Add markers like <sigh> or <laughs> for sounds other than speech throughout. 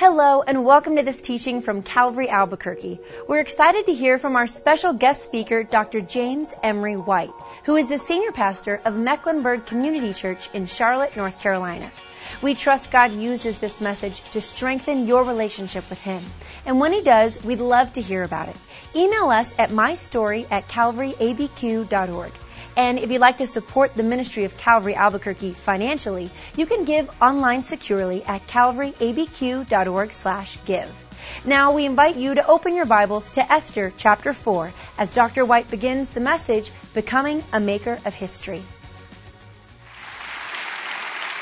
Hello, and welcome to this teaching from Calvary Albuquerque. We're excited to hear from our special guest speaker, Dr. James Emery White, who is the senior pastor of Mecklenburg Community Church in Charlotte, North Carolina. We trust God uses this message to strengthen your relationship with Him. And when He does, we'd love to hear about it. Email us at mystory at calvaryabq.org. And if you'd like to support the ministry of Calvary Albuquerque financially, you can give online securely at calvaryabq.org/give. Now we invite you to open your Bibles to Esther chapter 4 as Dr. White begins the message Becoming a Maker of History.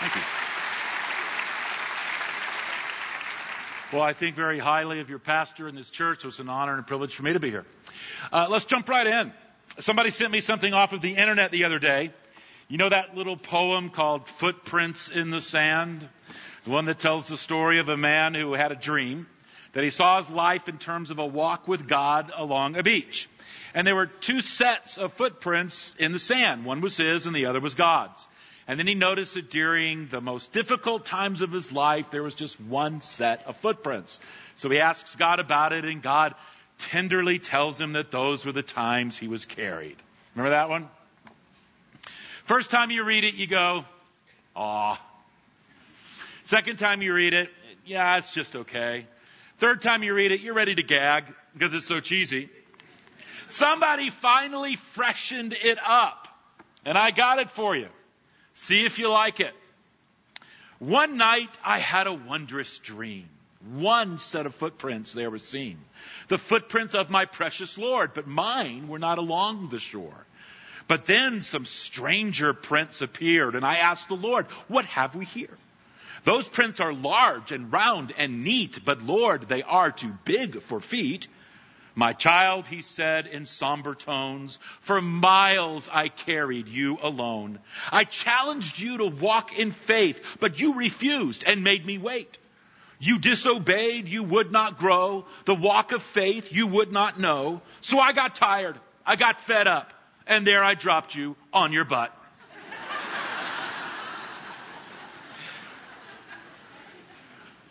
Thank you. Well, I think very highly of your pastor in this church. So it's an honor and a privilege for me to be here. Uh, let's jump right in. Somebody sent me something off of the internet the other day. You know that little poem called Footprints in the Sand? The one that tells the story of a man who had a dream that he saw his life in terms of a walk with God along a beach. And there were two sets of footprints in the sand. One was his and the other was God's. And then he noticed that during the most difficult times of his life, there was just one set of footprints. So he asks God about it, and God tenderly tells him that those were the times he was carried. Remember that one? First time you read it, you go, aw. Second time you read it, yeah, it's just okay. Third time you read it, you're ready to gag because it's so cheesy. Somebody finally freshened it up, and I got it for you. See if you like it. One night I had a wondrous dream. One set of footprints there was seen. The footprints of my precious Lord, but mine were not along the shore. But then some stranger prints appeared, and I asked the Lord, What have we here? Those prints are large and round and neat, but Lord, they are too big for feet. My child, he said in somber tones, for miles I carried you alone. I challenged you to walk in faith, but you refused and made me wait. You disobeyed, you would not grow. The walk of faith you would not know. So I got tired. I got fed up. And there I dropped you on your butt.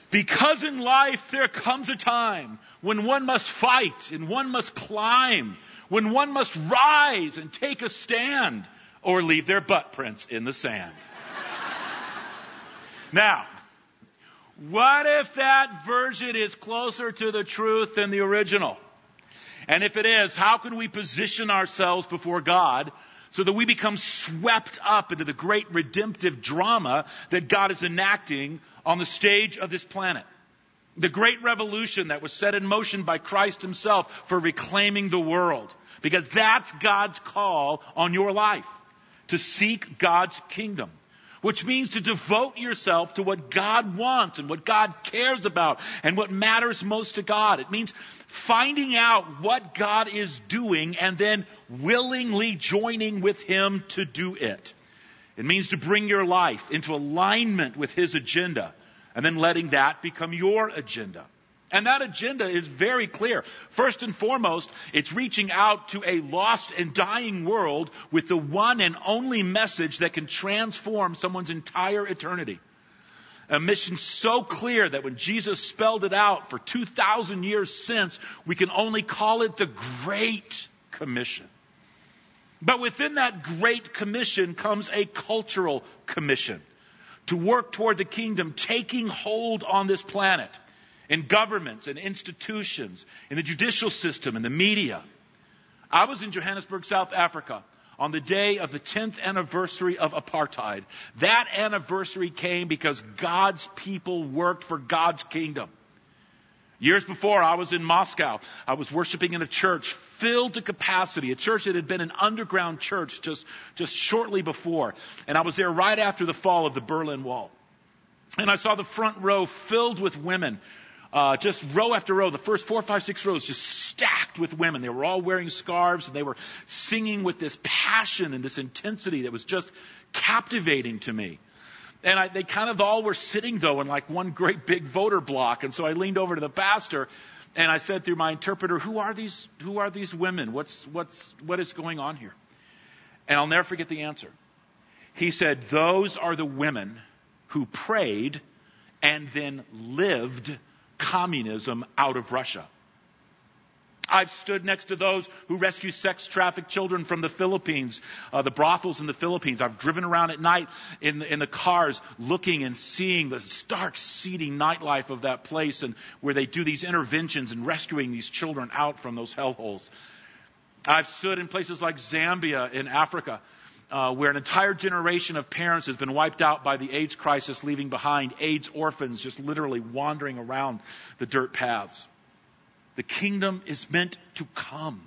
because in life there comes a time when one must fight and one must climb, when one must rise and take a stand or leave their butt prints in the sand. now, what if that version is closer to the truth than the original? And if it is, how can we position ourselves before God so that we become swept up into the great redemptive drama that God is enacting on the stage of this planet? The great revolution that was set in motion by Christ himself for reclaiming the world. Because that's God's call on your life. To seek God's kingdom which means to devote yourself to what God wants and what God cares about and what matters most to God. It means finding out what God is doing and then willingly joining with Him to do it. It means to bring your life into alignment with His agenda and then letting that become your agenda. And that agenda is very clear. First and foremost, it's reaching out to a lost and dying world with the one and only message that can transform someone's entire eternity. A mission so clear that when Jesus spelled it out for 2,000 years since, we can only call it the Great Commission. But within that Great Commission comes a cultural commission to work toward the kingdom taking hold on this planet in governments and institutions, in the judicial system, in the media. I was in Johannesburg, South Africa on the day of the 10th anniversary of apartheid. That anniversary came because God's people worked for God's kingdom. Years before, I was in Moscow. I was worshiping in a church filled to capacity, a church that had been an underground church just, just shortly before. And I was there right after the fall of the Berlin Wall. And I saw the front row filled with women uh, just row after row, the first four, five, six rows just stacked with women. They were all wearing scarves and they were singing with this passion and this intensity that was just captivating to me. And I, they kind of all were sitting though in like one great big voter block. And so I leaned over to the pastor and I said through my interpreter, who are these, who are these women? What's, what's, what is going on here? And I'll never forget the answer. He said, those are the women who prayed and then lived communism out of Russia. I've stood next to those who rescue sex trafficked children from the Philippines, uh, the brothels in the Philippines. I've driven around at night in the, in the cars looking and seeing the stark, seedy nightlife of that place and where they do these interventions and rescuing these children out from those hellholes. I've stood in places like Zambia in Africa, uh, where an entire generation of parents has been wiped out by the AIDS crisis, leaving behind AIDS orphans just literally wandering around the dirt paths. The kingdom is meant to come,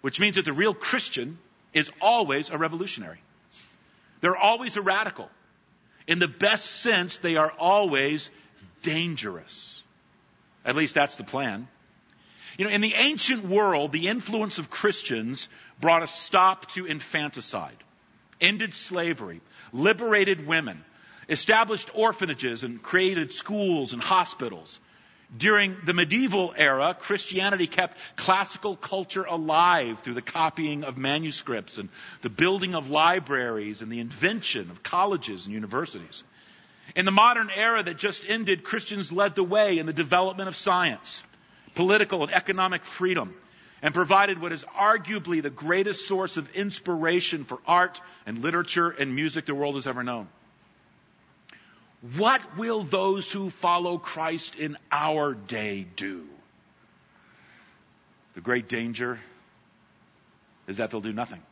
which means that the real Christian is always a revolutionary. They're always a radical. In the best sense, they are always dangerous. At least that's the plan. You know, in the ancient world, the influence of Christians brought a stop to infanticide, ended slavery, liberated women, established orphanages and created schools and hospitals, during the medieval era, Christianity kept classical culture alive through the copying of manuscripts and the building of libraries and the invention of colleges and universities. In the modern era that just ended, Christians led the way in the development of science, political and economic freedom, and provided what is arguably the greatest source of inspiration for art and literature and music the world has ever known. What will those who follow Christ in our day do? The great danger is that they'll do nothing.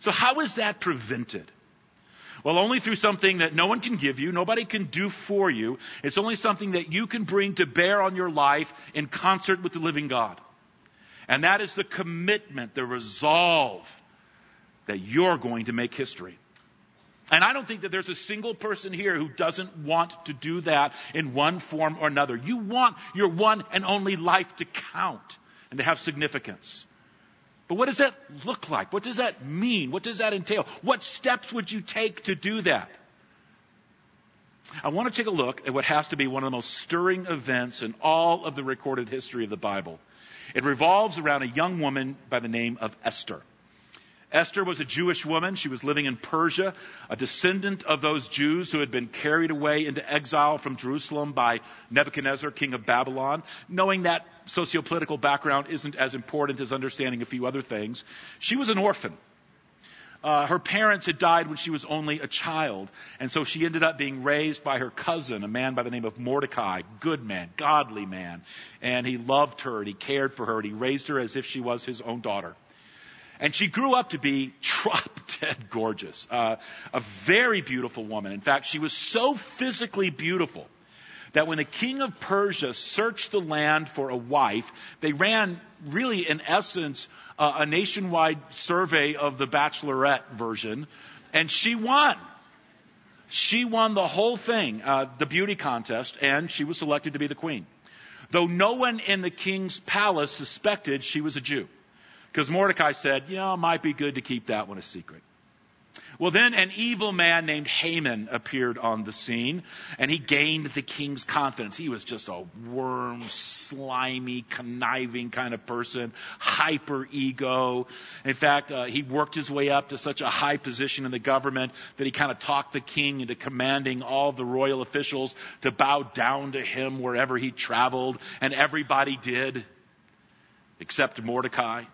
So how is that prevented? Well, only through something that no one can give you, nobody can do for you. It's only something that you can bring to bear on your life in concert with the living God. And that is the commitment, the resolve that you're going to make history. And I don't think that there's a single person here who doesn't want to do that in one form or another. You want your one and only life to count and to have significance. But what does that look like? What does that mean? What does that entail? What steps would you take to do that? I want to take a look at what has to be one of the most stirring events in all of the recorded history of the Bible. It revolves around a young woman by the name of Esther. Esther was a Jewish woman. She was living in Persia, a descendant of those Jews who had been carried away into exile from Jerusalem by Nebuchadnezzar, king of Babylon. Knowing that sociopolitical background isn't as important as understanding a few other things, she was an orphan. Uh, her parents had died when she was only a child, and so she ended up being raised by her cousin, a man by the name of Mordecai, good man, godly man, and he loved her and he cared for her and he raised her as if she was his own daughter. And she grew up to be <laughs> drop dead gorgeous, uh, a very beautiful woman. In fact, she was so physically beautiful that when the king of Persia searched the land for a wife, they ran really, in essence, uh, a nationwide survey of the bachelorette version, and she won. She won the whole thing, uh, the beauty contest, and she was selected to be the queen. Though no one in the king's palace suspected she was a Jew. Because Mordecai said, you know, it might be good to keep that one a secret. Well, then an evil man named Haman appeared on the scene, and he gained the king's confidence. He was just a worm, slimy, conniving kind of person, hyper ego. In fact, uh, he worked his way up to such a high position in the government that he kind of talked the king into commanding all the royal officials to bow down to him wherever he traveled, and everybody did, except Mordecai.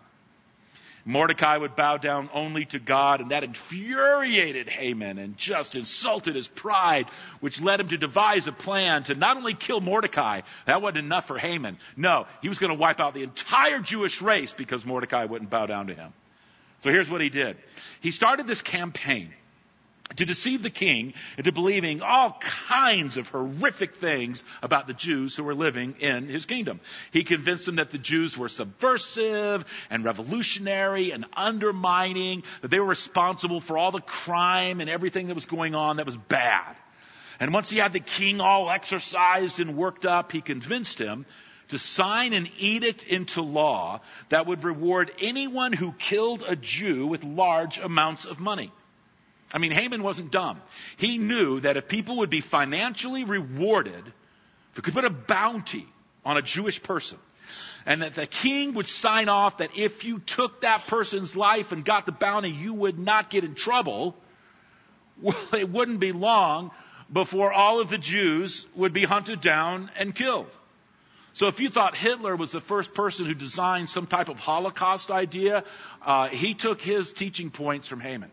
Mordecai would bow down only to God, and that infuriated Haman and just insulted his pride, which led him to devise a plan to not only kill Mordecai, that wasn't enough for Haman. No, he was going to wipe out the entire Jewish race because Mordecai wouldn't bow down to him. So here's what he did. He started this campaign to deceive the king into believing all kinds of horrific things about the Jews who were living in his kingdom. He convinced them that the Jews were subversive and revolutionary and undermining, that they were responsible for all the crime and everything that was going on that was bad. And once he had the king all exercised and worked up, he convinced him to sign an edict into law that would reward anyone who killed a Jew with large amounts of money. I mean, Haman wasn't dumb. He knew that if people would be financially rewarded, if it could put a bounty on a Jewish person, and that the king would sign off that if you took that person's life and got the bounty, you would not get in trouble, well, it wouldn't be long before all of the Jews would be hunted down and killed. So if you thought Hitler was the first person who designed some type of Holocaust idea, uh, he took his teaching points from Haman.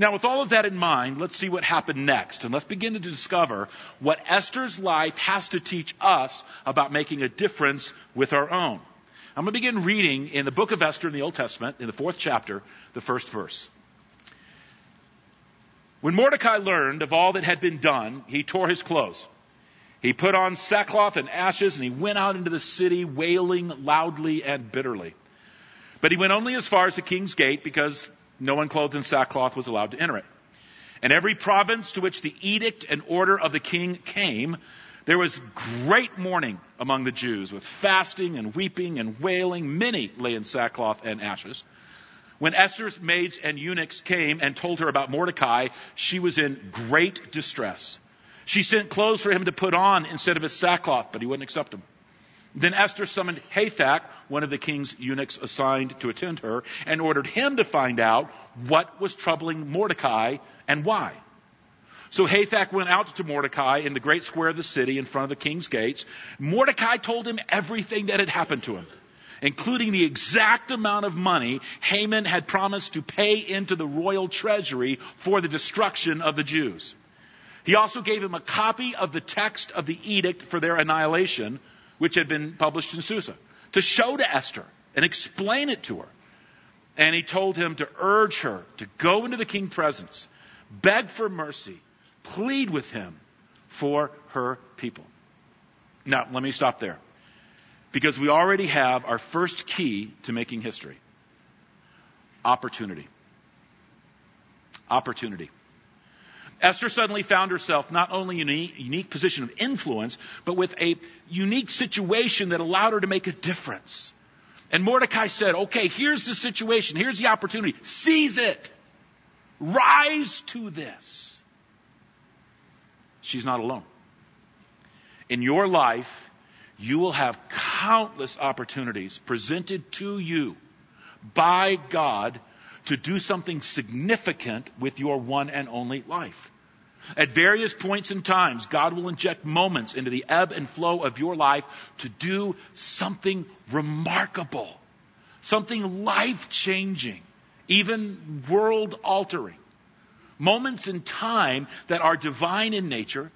Now, with all of that in mind, let's see what happened next, and let's begin to discover what Esther's life has to teach us about making a difference with our own. I'm going to begin reading in the book of Esther in the Old Testament, in the fourth chapter, the first verse. When Mordecai learned of all that had been done, he tore his clothes. He put on sackcloth and ashes, and he went out into the city wailing loudly and bitterly. But he went only as far as the king's gate because no one clothed in sackcloth was allowed to enter it. And every province to which the edict and order of the king came, there was great mourning among the Jews, with fasting and weeping and wailing. Many lay in sackcloth and ashes. When Esther's maids and eunuchs came and told her about Mordecai, she was in great distress. She sent clothes for him to put on instead of his sackcloth, but he wouldn't accept them. Then Esther summoned Hathach, one of the king's eunuchs assigned to attend her, and ordered him to find out what was troubling Mordecai and why. So Hathach went out to Mordecai in the great square of the city in front of the king's gates. Mordecai told him everything that had happened to him, including the exact amount of money Haman had promised to pay into the royal treasury for the destruction of the Jews. He also gave him a copy of the text of the edict for their annihilation, which had been published in Susa, to show to Esther and explain it to her. And he told him to urge her to go into the king's presence, beg for mercy, plead with him for her people. Now, let me stop there. Because we already have our first key to making history opportunity. Opportunity. Esther suddenly found herself not only in a unique position of influence, but with a unique situation that allowed her to make a difference. And Mordecai said, okay, here's the situation. Here's the opportunity. Seize it. Rise to this. She's not alone. In your life, you will have countless opportunities presented to you by God to do something significant with your one and only life. At various points in times, God will inject moments into the ebb and flow of your life to do something remarkable, something life changing, even world altering. Moments in time that are divine in nature,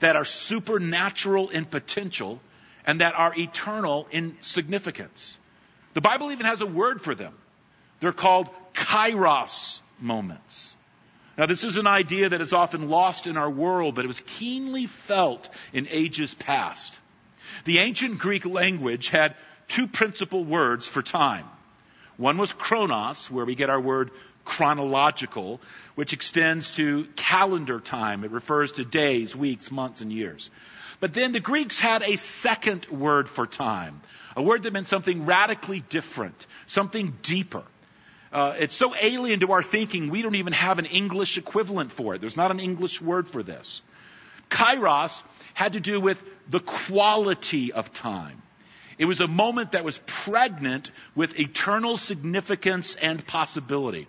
that are supernatural in potential, and that are eternal in significance. The Bible even has a word for them. They're called kairos moments. Now, this is an idea that is often lost in our world, but it was keenly felt in ages past. The ancient Greek language had two principal words for time. One was chronos, where we get our word chronological, which extends to calendar time. It refers to days, weeks, months, and years. But then the Greeks had a second word for time, a word that meant something radically different, something deeper. Uh, it's so alien to our thinking, we don't even have an English equivalent for it. There's not an English word for this. Kairos had to do with the quality of time. It was a moment that was pregnant with eternal significance and possibility.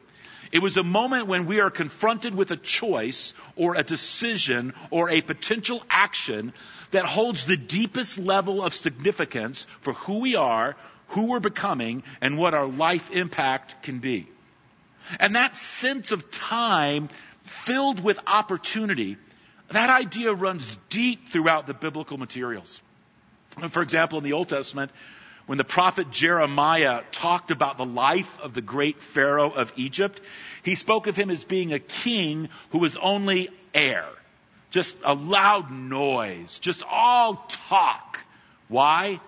It was a moment when we are confronted with a choice or a decision or a potential action that holds the deepest level of significance for who we are, who we're becoming, and what our life impact can be. And that sense of time filled with opportunity, that idea runs deep throughout the biblical materials. For example, in the Old Testament, when the prophet Jeremiah talked about the life of the great Pharaoh of Egypt, he spoke of him as being a king who was only air. Just a loud noise. Just all talk. Why?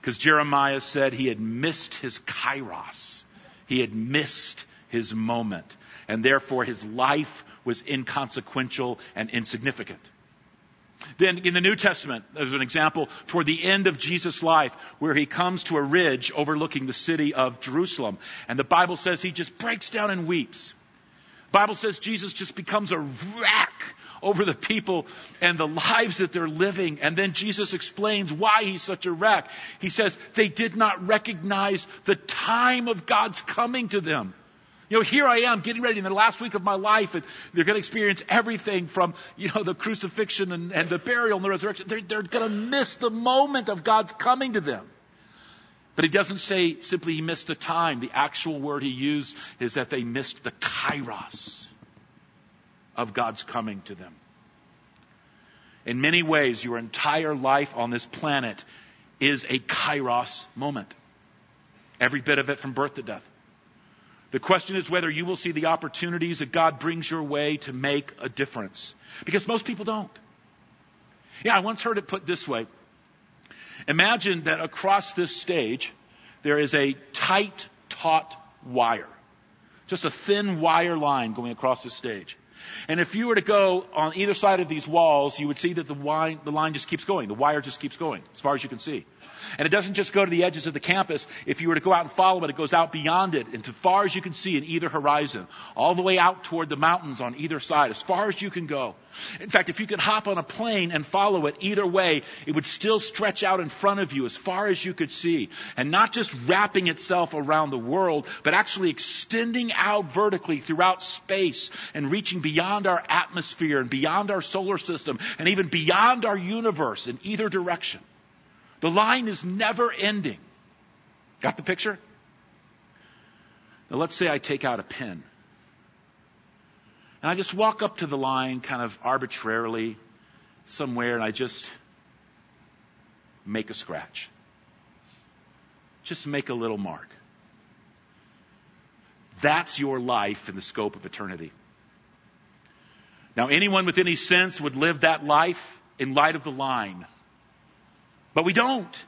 Because Jeremiah said he had missed his kairos. He had missed his moment. And therefore his life was inconsequential and insignificant. Then in the New Testament, there's an example toward the end of Jesus' life where he comes to a ridge overlooking the city of Jerusalem. And the Bible says he just breaks down and weeps. Bible says Jesus just becomes a wreck over the people and the lives that they're living. And then Jesus explains why he's such a wreck. He says they did not recognize the time of God's coming to them. You know, here I am getting ready in the last week of my life, and they're going to experience everything from, you know, the crucifixion and, and the burial and the resurrection. They're, they're going to miss the moment of God's coming to them. But he doesn't say simply he missed the time. The actual word he used is that they missed the kairos of God's coming to them. In many ways, your entire life on this planet is a kairos moment. Every bit of it from birth to death. The question is whether you will see the opportunities that God brings your way to make a difference. Because most people don't. Yeah, I once heard it put this way. Imagine that across this stage, there is a tight, taut wire. Just a thin wire line going across the stage. And if you were to go on either side of these walls, you would see that the, wine, the line just keeps going. The wire just keeps going as far as you can see. And it doesn't just go to the edges of the campus. If you were to go out and follow it, it goes out beyond it and as far as you can see in either horizon, all the way out toward the mountains on either side, as far as you can go. In fact, if you could hop on a plane and follow it either way, it would still stretch out in front of you as far as you could see. And not just wrapping itself around the world, but actually extending out vertically throughout space and reaching beyond our atmosphere and beyond our solar system and even beyond our universe in either direction. The line is never ending. Got the picture? Now let's say I take out a pen. And I just walk up to the line kind of arbitrarily somewhere and I just make a scratch. Just make a little mark. That's your life in the scope of eternity. Now, anyone with any sense would live that life in light of the line. But we don't.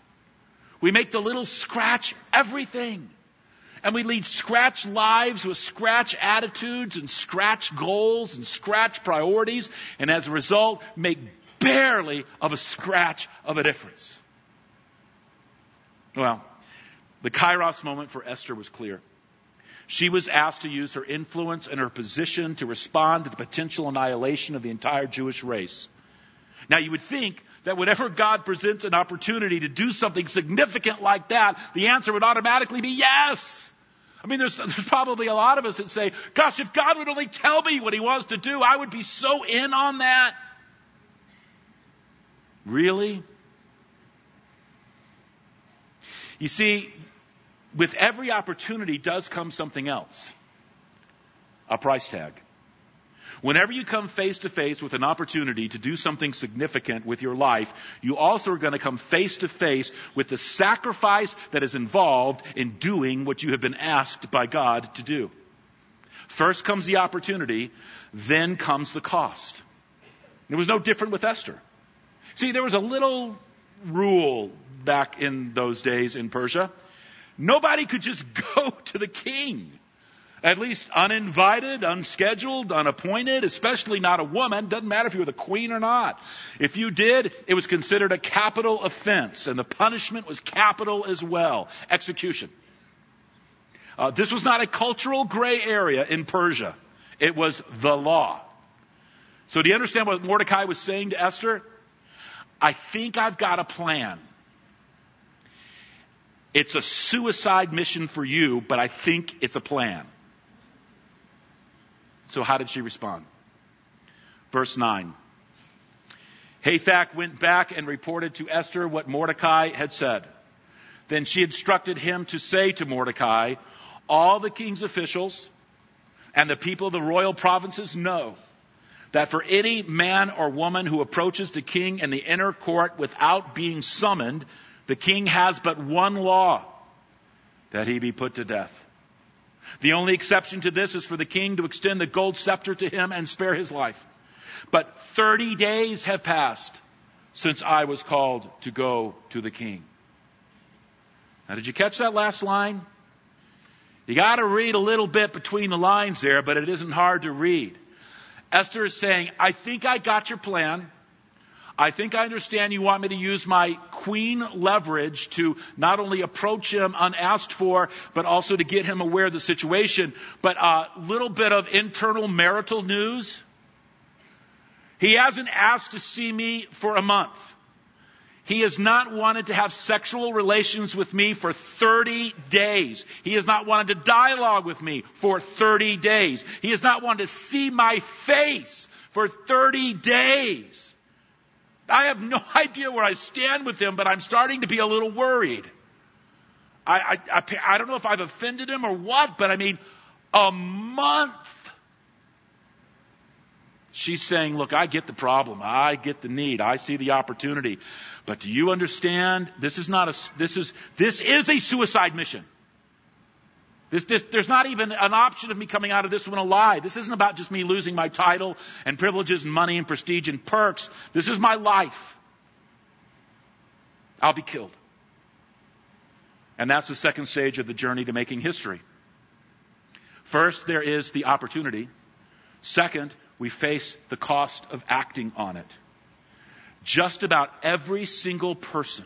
We make the little scratch everything. And we lead scratch lives with scratch attitudes and scratch goals and scratch priorities. And as a result, make barely of a scratch of a difference. Well, the kairos moment for Esther was clear. She was asked to use her influence and her position to respond to the potential annihilation of the entire Jewish race. Now you would think that whenever God presents an opportunity to do something significant like that, the answer would automatically be yes. I mean, there's, <laughs> there's probably a lot of us that say, gosh, if God would only tell me what he wants to do, I would be so in on that. Really? You see, with every opportunity does come something else. A price tag. Whenever you come face to face with an opportunity to do something significant with your life, you also are going to come face to face with the sacrifice that is involved in doing what you have been asked by God to do. First comes the opportunity, then comes the cost. It was no different with Esther. See, there was a little rule back in those days in Persia. Nobody could just <laughs> go to the king at least uninvited, unscheduled, unappointed, especially not a woman. Doesn't matter if you were the queen or not. If you did, it was considered a capital offense, and the punishment was capital as well execution. Uh, this was not a cultural gray area in Persia, it was the law. So, do you understand what Mordecai was saying to Esther? I think I've got a plan. It's a suicide mission for you, but I think it's a plan. So how did she respond? Verse 9. Hathach went back and reported to Esther what Mordecai had said. Then she instructed him to say to Mordecai, all the king's officials and the people of the royal provinces know that for any man or woman who approaches the king in the inner court without being summoned, the king has but one law, that he be put to death. The only exception to this is for the king to extend the gold scepter to him and spare his life. But 30 days have passed since I was called to go to the king. Now, did you catch that last line? You got to read a little bit between the lines there, but it isn't hard to read. Esther is saying, I think I got your plan. I think I understand you want me to use my queen leverage to not only approach him unasked for, but also to get him aware of the situation. But a little bit of internal marital news. He hasn't asked to see me for a month. He has not wanted to have sexual relations with me for 30 days. He has not wanted to dialogue with me for 30 days. He has not wanted to see my face for 30 days. I have no <laughs> idea where I stand with him, but I'm starting to be a little worried. I, I, I, I don't know if I've offended him or what, but I mean, a month. She's saying, look, I get the problem. I get the need. I see the opportunity. But do you understand? This is not a, this is, this is a suicide mission. This, this, there's not even an option of me coming out of this one alive. This isn't about just me losing my title and privileges and money and prestige and perks. This is my life. I'll be killed. And that's the second stage of the journey to making history. First, there is the opportunity. Second, we face the cost of acting on it. Just about every single person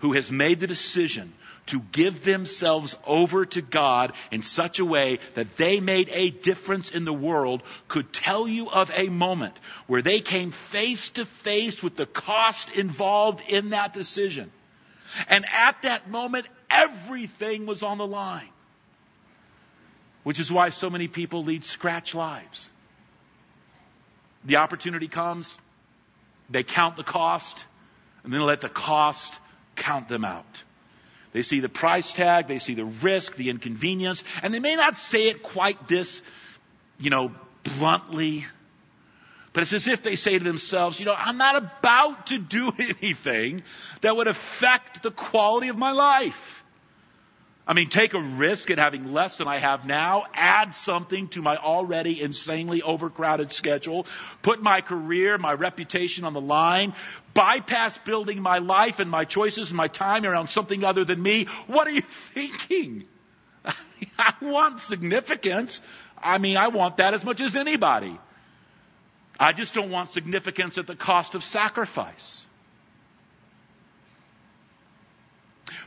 who has made the decision to give themselves over to God in such a way that they made a difference in the world could tell you of a moment where they came face to face with the cost involved in that decision. And at that moment, everything was on the line. Which is why so many people lead scratch lives. The opportunity comes, they count the cost, and then let the cost count them out. They see the price tag, they see the risk, the inconvenience, and they may not say it quite this, you know, bluntly, but it's as if they say to themselves, you know, I'm not about to do <laughs> anything that would affect the quality of my life. I mean, take a risk at having less than I have now, add something to my already insanely overcrowded schedule, put my career, my reputation on the line, bypass building my life and my choices and my time around something other than me. What are you <laughs> thinking? <laughs> I want significance. I mean, I want that as much as anybody. I just don't want significance at the cost of sacrifice.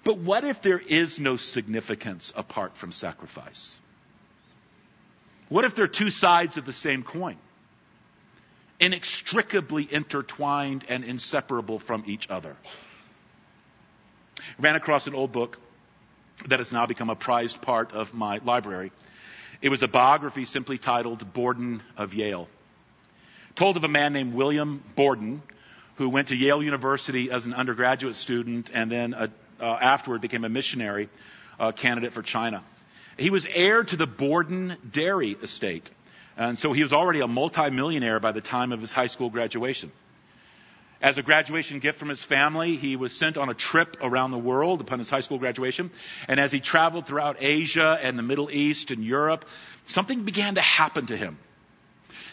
But what if there is no significance apart from sacrifice? What if there are two sides of the same coin? Inextricably intertwined and inseparable from each other. Ran across an old book that has now become a prized part of my library. It was a biography simply titled Borden of Yale. Told of a man named William Borden, who went to Yale University as an undergraduate student and then a uh, afterward became a missionary uh, candidate for China. He was heir to the Borden Dairy Estate. And so he was already a multimillionaire by the time of his high school graduation. As a graduation gift from his family, he was sent on a trip around the world upon his high school graduation. And as he traveled throughout Asia and the Middle East and Europe, something began to happen to him.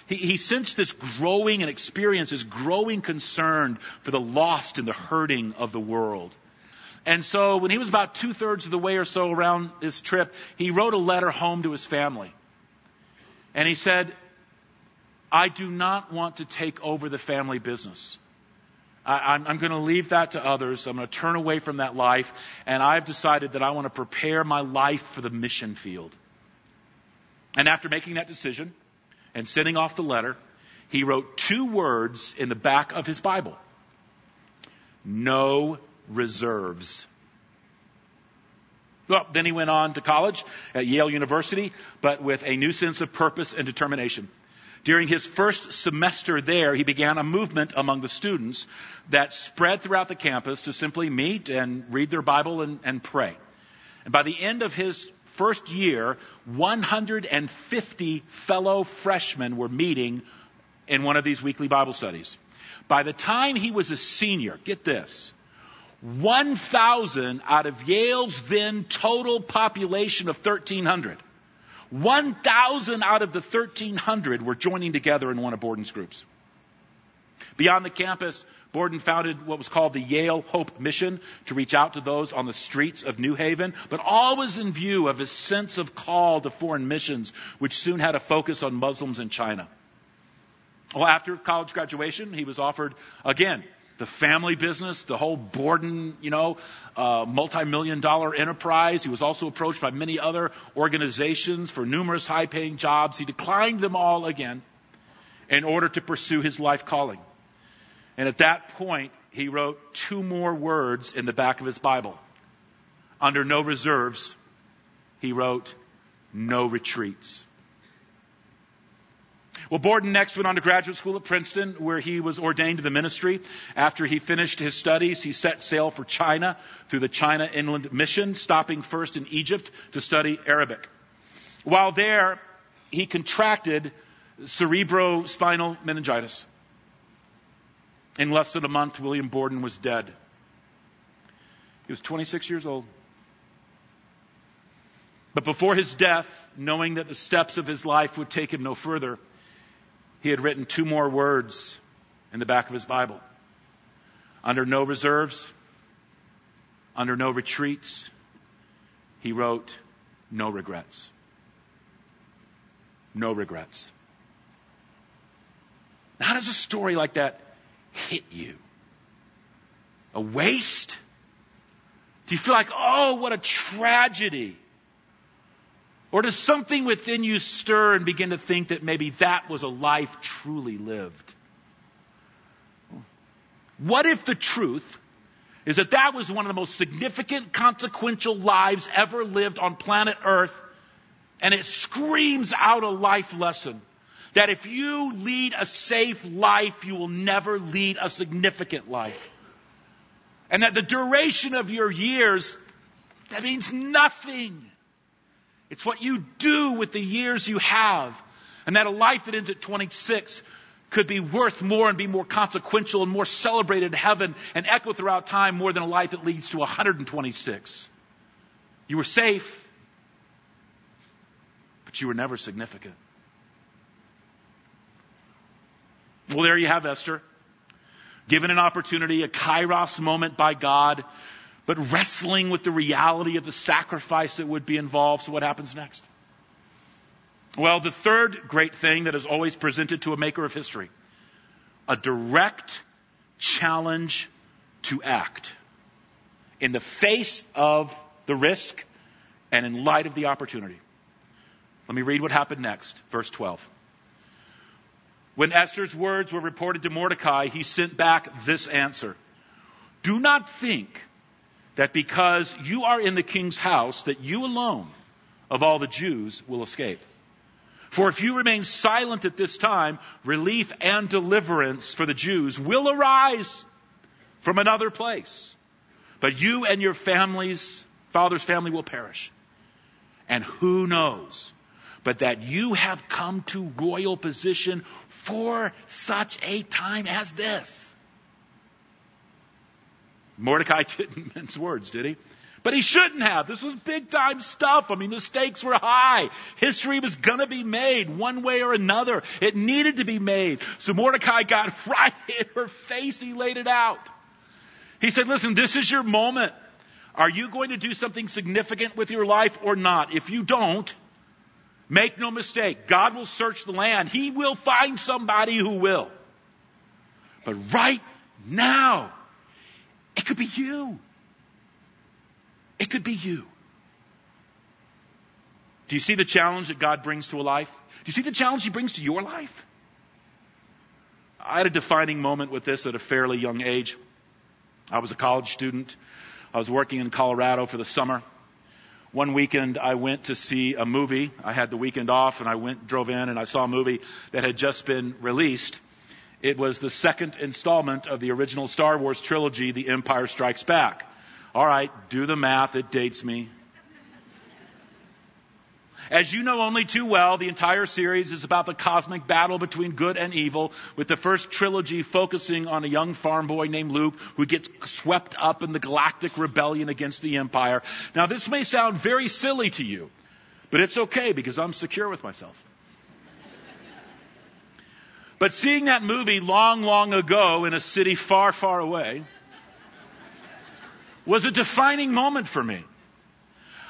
He, he sensed this growing and experienced this growing concern for the lost and the hurting of the world. And so when he was about two thirds of the way or so around his trip, he wrote a letter home to his family. And he said, I do not want to take over the family business. I, am going to leave that to others. I'm going to turn away from that life. And I've decided that I want to prepare my life for the mission field. And after making that decision and sending off the letter, he wrote two words in the back of his Bible. No reserves. Well, then he went on to college at Yale University, but with a new sense of purpose and determination. During his first semester there, he began a movement among the students that spread throughout the campus to simply meet and read their Bible and, and pray. And by the end of his first year, 150 fellow freshmen were meeting in one of these weekly Bible studies. By the time he was a senior, get this, 1,000 out of Yale's then total population of 1,300. 1,000 out of the 1,300 were joining together in one of Borden's groups. Beyond the campus, Borden founded what was called the Yale Hope Mission to reach out to those on the streets of New Haven, but always in view of his sense of call to foreign missions, which soon had a focus on Muslims in China. Well, after college graduation, he was offered again the family business, the whole Borden, you know, uh, multi-million dollar enterprise. He was also approached by many other organizations for numerous high-paying jobs. He declined them all again in order to pursue his life calling. And at that point, he wrote two more words in the back of his Bible. Under no reserves, he wrote, no retreats. Well, Borden next went on to graduate school at Princeton, where he was ordained to the ministry. After he finished his studies, he set sail for China through the China Inland Mission, stopping first in Egypt to study Arabic. While there, he contracted cerebrospinal meningitis. In less than a month, William Borden was dead. He was 26 years old. But before his death, knowing that the steps of his life would take him no further, he had written two more words in the back of his Bible. Under no reserves, under no retreats, he wrote, no regrets. No regrets. How does a story like that hit you? A waste? Do you feel like, oh, what a tragedy? Or does something within you stir and begin to think that maybe that was a life truly lived? What if the truth is that that was one of the most significant, consequential lives ever lived on planet Earth, and it screams out a life lesson that if you lead a safe life, you will never lead a significant life. And that the duration of your years, that means nothing. It's what you do with the years you have. And that a life that ends at 26 could be worth more and be more consequential and more celebrated in heaven and echo throughout time more than a life that leads to 126. You were safe, but you were never significant. Well, there you have Esther. Given an opportunity, a kairos moment by God but wrestling with the reality of the sacrifice that would be involved. So what happens next? Well, the third great thing that is always presented to a maker of history, a direct challenge to act in the face of the risk and in light of the opportunity. Let me read what happened next, verse 12. When Esther's words were reported to Mordecai, he sent back this answer. Do not think that because you are in the king's house, that you alone of all the Jews will escape. For if you remain silent at this time, relief and deliverance for the Jews will arise from another place. But you and your families, father's family will perish. And who knows but that you have come to royal position for such a time as this. Mordecai <laughs> didn't mince words, did he? But he shouldn't have. This was big time stuff. I mean, the stakes were high. History was gonna be made one way or another. It needed to be made. So Mordecai got <laughs> right in her face. He laid it out. He said, listen, this is your moment. Are you going to do something significant with your life or not? If you don't, make no mistake. God will search the land. He will find somebody who will. But right now, it could be you. It could be you. Do you see the challenge that God brings to a life? Do you see the challenge He brings to your life? I had a defining moment with this at a fairly young age. I was a college student. I was working in Colorado for the summer. One weekend I went to see a movie. I had the weekend off and I went, drove in and I saw a movie that had just been released. It was the second installment of the original Star Wars trilogy, The Empire Strikes Back. All right, do the math, it dates me. As you know only too well, the entire series is about the cosmic battle between good and evil, with the first trilogy focusing on a young farm boy named Luke who gets swept up in the galactic rebellion against the Empire. Now, this may sound very silly to you, but it's okay because I'm secure with myself. But seeing that movie long, long ago in a city far, far away was a defining moment for me.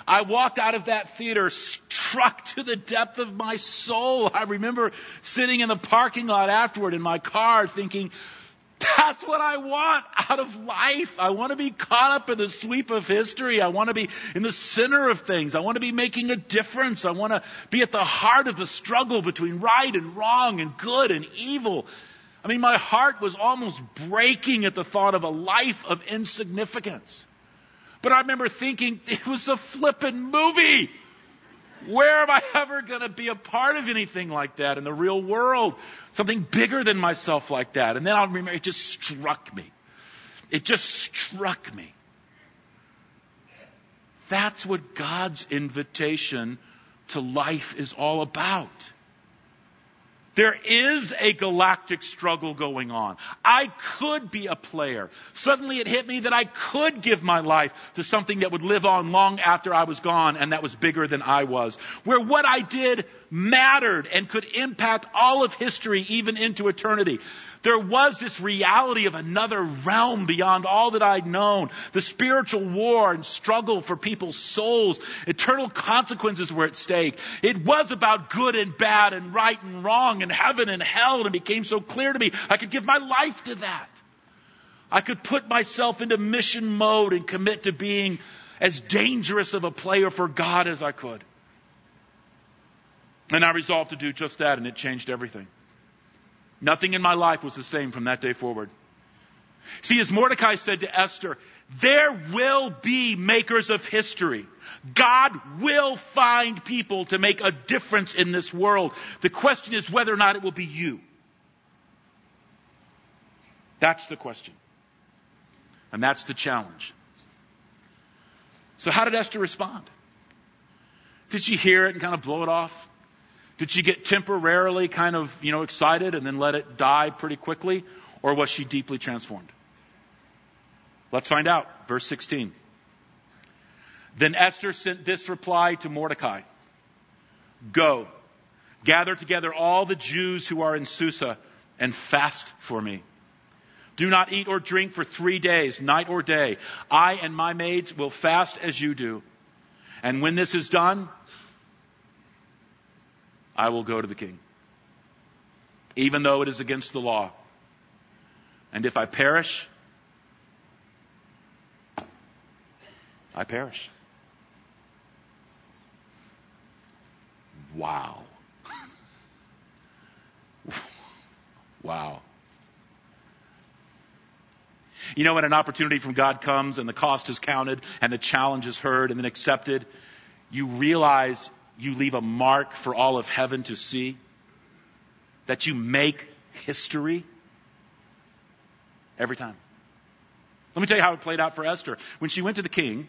I walked out of that theater struck to the depth of my soul. I remember sitting in the parking lot afterward in my car thinking, that's what I want out of life. I want to be caught up in the sweep of history. I want to be in the center of things. I want to be making a difference. I want to be at the heart of the struggle between right and wrong and good and evil. I mean, my heart was almost breaking at the thought of a life of insignificance. But I remember thinking, it was a flippin' movie. Where am I <laughs> ever going to be a part of anything like that in the real world? Something bigger than myself like that. And then I'll remember it just struck me. It just struck me. That's what God's invitation to life is all about. There is a galactic struggle going on. I could be a player. Suddenly it hit me that I could give my life to something that would live on long after I was gone and that was bigger than I was. Where what I did mattered and could impact all of history even into eternity. There was this reality of another realm beyond all that I'd known. The spiritual war and struggle for people's souls. Eternal consequences were at stake. It was about good and bad and right and wrong and heaven and hell and it became so clear to me I could give my life to that. I could put myself into mission mode and commit to being as dangerous of a player for God as I could. And I resolved to do just that and it changed everything. Nothing in my life was the same from that day forward. See, as Mordecai said to Esther, there will be makers of history. God will find people to make a difference in this world. The question is whether or not it will be you. That's the question. And that's the challenge. So how did Esther respond? Did she hear it and kind of blow it off? Did she get temporarily kind of, you know, excited and then let it die pretty quickly? Or was she deeply transformed? Let's find out. Verse 16. Then Esther sent this reply to Mordecai. Go, gather together all the Jews who are in Susa and fast for me. Do not eat or drink for three days, night or day. I and my maids will fast as you do. And when this is done, I will go to the king, even though it is against the law. And if I perish, I perish. Wow. wow. You know, when an opportunity from God comes and the cost is counted and the challenge is heard and then accepted, you realize you leave a mark for all of heaven to see? That you make history? Every time. Let me tell you how it played out for Esther. When she went to the king,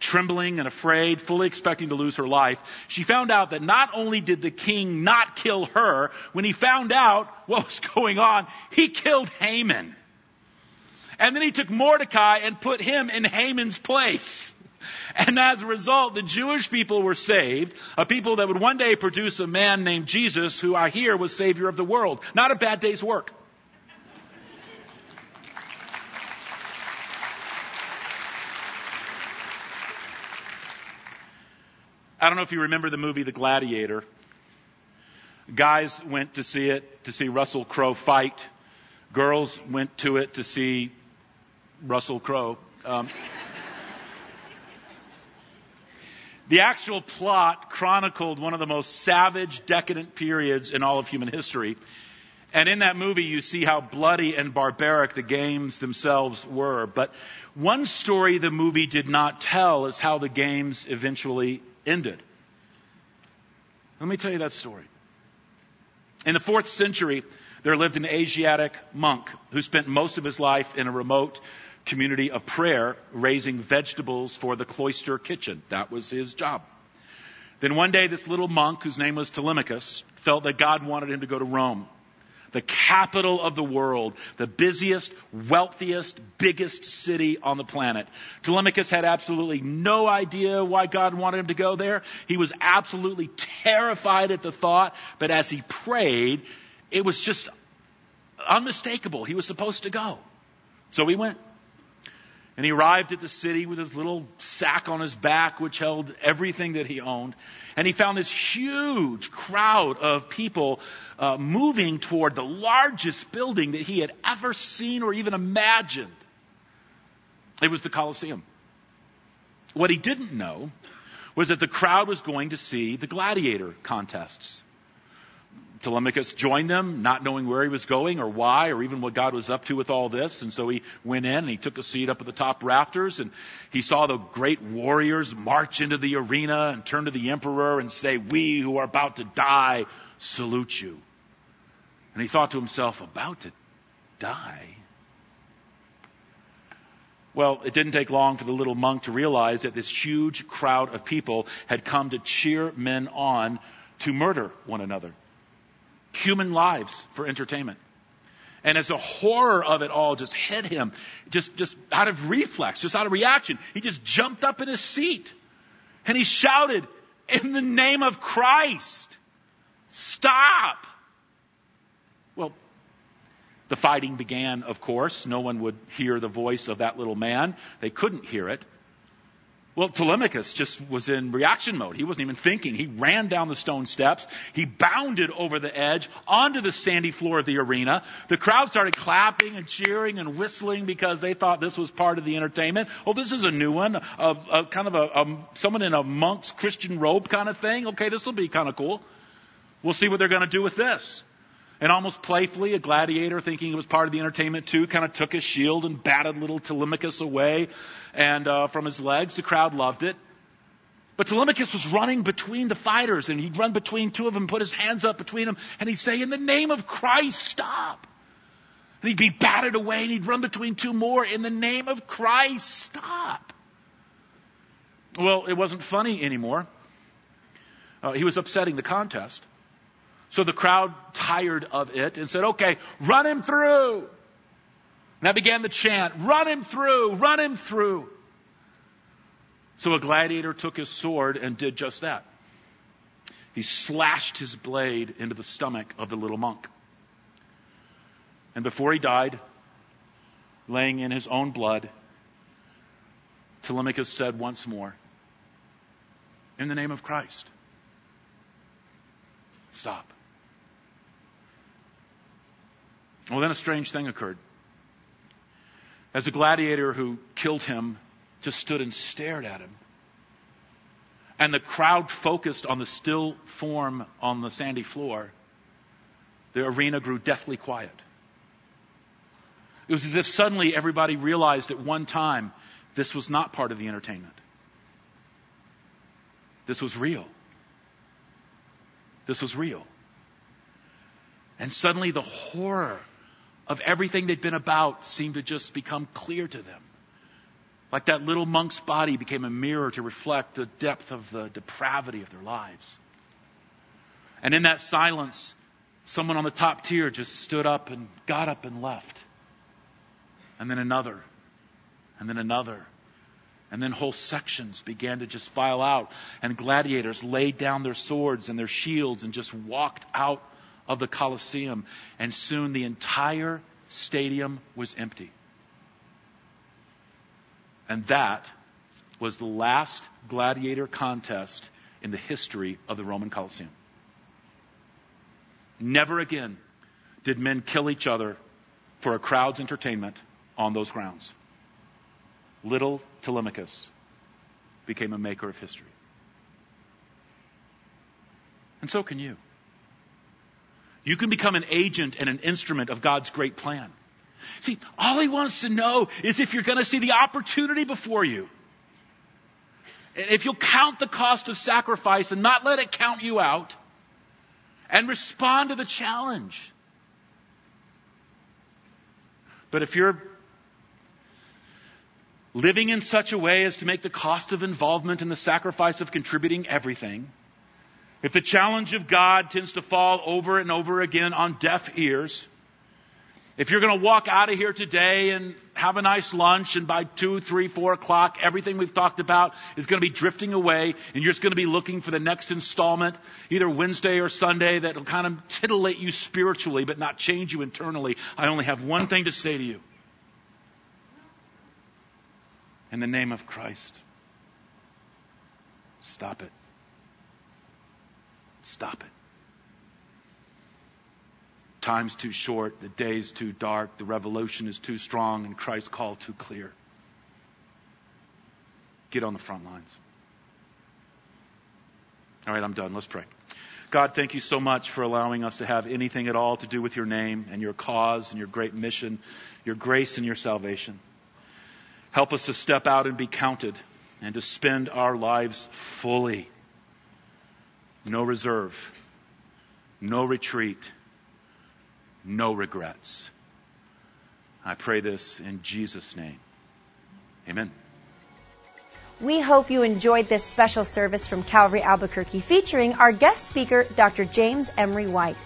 trembling and afraid, fully expecting to lose her life, she found out that not only did the king not kill her, when he found out what was going on, he killed Haman. And then he took Mordecai and put him in Haman's place. And as a result, the Jewish people were saved, a people that would one day produce a man named Jesus, who I hear was Savior of the world. Not a bad day's work. I don't know if you remember the movie The Gladiator. Guys went to see it to see Russell Crowe fight. Girls went to it to see Russell Crowe. Um, <laughs> The actual plot chronicled one of the most savage, decadent periods in all of human history. And in that movie, you see how bloody and barbaric the games themselves were. But one story the movie did not tell is how the games eventually ended. Let me tell you that story. In the fourth century, there lived an Asiatic monk who spent most of his life in a remote community of prayer, raising vegetables for the cloister kitchen. That was his job. Then one day, this little monk, whose name was Telemachus, felt that God wanted him to go to Rome, the capital of the world, the busiest, wealthiest, biggest city on the planet. Telemachus had absolutely no idea why God wanted him to go there. He was absolutely terrified at the thought, but as he prayed, it was just unmistakable. He was supposed to go. So he went. And he arrived at the city with his little sack on his back, which held everything that he owned. And he found this huge crowd of people uh, moving toward the largest building that he had ever seen or even imagined. It was the Colosseum. What he didn't know was that the crowd was going to see the gladiator contests. Telemachus joined them, not knowing where he was going or why or even what God was up to with all this. And so he went in and he took a seat up at the top rafters and he saw the great warriors march into the arena and turn to the emperor and say, We who are about to die salute you. And he thought to himself, About to die? Well, it didn't take long for the little monk to realize that this huge crowd of people had come to cheer men on to murder one another. Human lives for entertainment. And as the horror of it all just hit him, just, just out of reflex, just out of reaction, he just jumped up in his seat and he shouted, in the name of Christ, stop! Well, the fighting began, of course. No one would hear the voice of that little man. They couldn't hear it. Well, Telemachus just was in reaction mode. He wasn't even thinking. He ran down the stone steps. He bounded over the edge onto the sandy floor of the arena. The crowd started clapping and cheering and whistling because they thought this was part of the entertainment. Oh, this is a new one, a, a kind of a, a someone in a monk's Christian robe kind of thing. Okay, this will be kind of cool. We'll see what they're going to do with this. And almost playfully, a gladiator, thinking it was part of the entertainment too, kind of took his shield and batted little Telemachus away and uh, from his legs. The crowd loved it. But Telemachus was running between the fighters, and he'd run between two of them, put his hands up between them, and he'd say, "In the name of Christ, stop!" And he'd be batted away, and he'd run between two more. In the name of Christ, stop! Well, it wasn't funny anymore. Uh, he was upsetting the contest. So the crowd tired of it and said, okay, run him through. And I began the chant, run him through, run him through. So a gladiator took his sword and did just that. He slashed his blade into the stomach of the little monk. And before he died, laying in his own blood, Telemachus said once more, In the name of Christ, stop. Well, then a strange thing occurred. As the gladiator who killed him just stood and stared at him, and the crowd focused on the still form on the sandy floor, the arena grew deathly quiet. It was as if suddenly everybody realized at one time this was not part of the entertainment. This was real. This was real. And suddenly the horror of everything they'd been about seemed to just become clear to them. Like that little monk's body became a mirror to reflect the depth of the depravity of their lives. And in that silence, someone on the top tier just stood up and got up and left. And then another. And then another. And then whole sections began to just file out. And gladiators laid down their swords and their shields and just walked out of the Colosseum, and soon the entire stadium was empty. And that was the last gladiator contest in the history of the Roman Colosseum. Never again did men kill each other for a crowd's entertainment on those grounds. Little Telemachus became a maker of history. And so can you. You can become an agent and an instrument of God's great plan. See, all he wants to know is if you're going to see the opportunity before you. And if you'll count the cost of sacrifice and not let it count you out and respond to the challenge. But if you're living in such a way as to make the cost of involvement and the sacrifice of contributing everything, if the challenge of God tends to fall over and over again on deaf ears, if you're going to walk out of here today and have a nice lunch and by two, three, four o'clock, everything we've talked about is going to be drifting away and you're just going to be looking for the next installment, either Wednesday or Sunday, that'll kind of titillate you spiritually but not change you internally, I only have one thing to say to you. In the name of Christ, stop it. Stop it. Time's too short, the day's too dark, the revolution is too strong, and Christ's call too clear. Get on the front lines. All right, I'm done. Let's pray. God, thank you so much for allowing us to have anything at all to do with your name and your cause and your great mission, your grace and your salvation. Help us to step out and be counted and to spend our lives fully. No reserve, no retreat, no regrets. I pray this in Jesus' name. Amen. We hope you enjoyed this special service from Calvary Albuquerque featuring our guest speaker, Dr. James Emery White.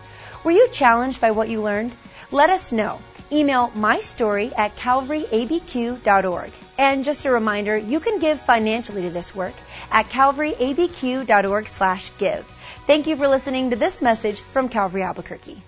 Were you challenged by what you learned? Let us know. Email my story at calvaryabq.org. And just a reminder, you can give financially to this work at calvaryabq.org slash give. Thank you for listening to this message from Calvary Albuquerque.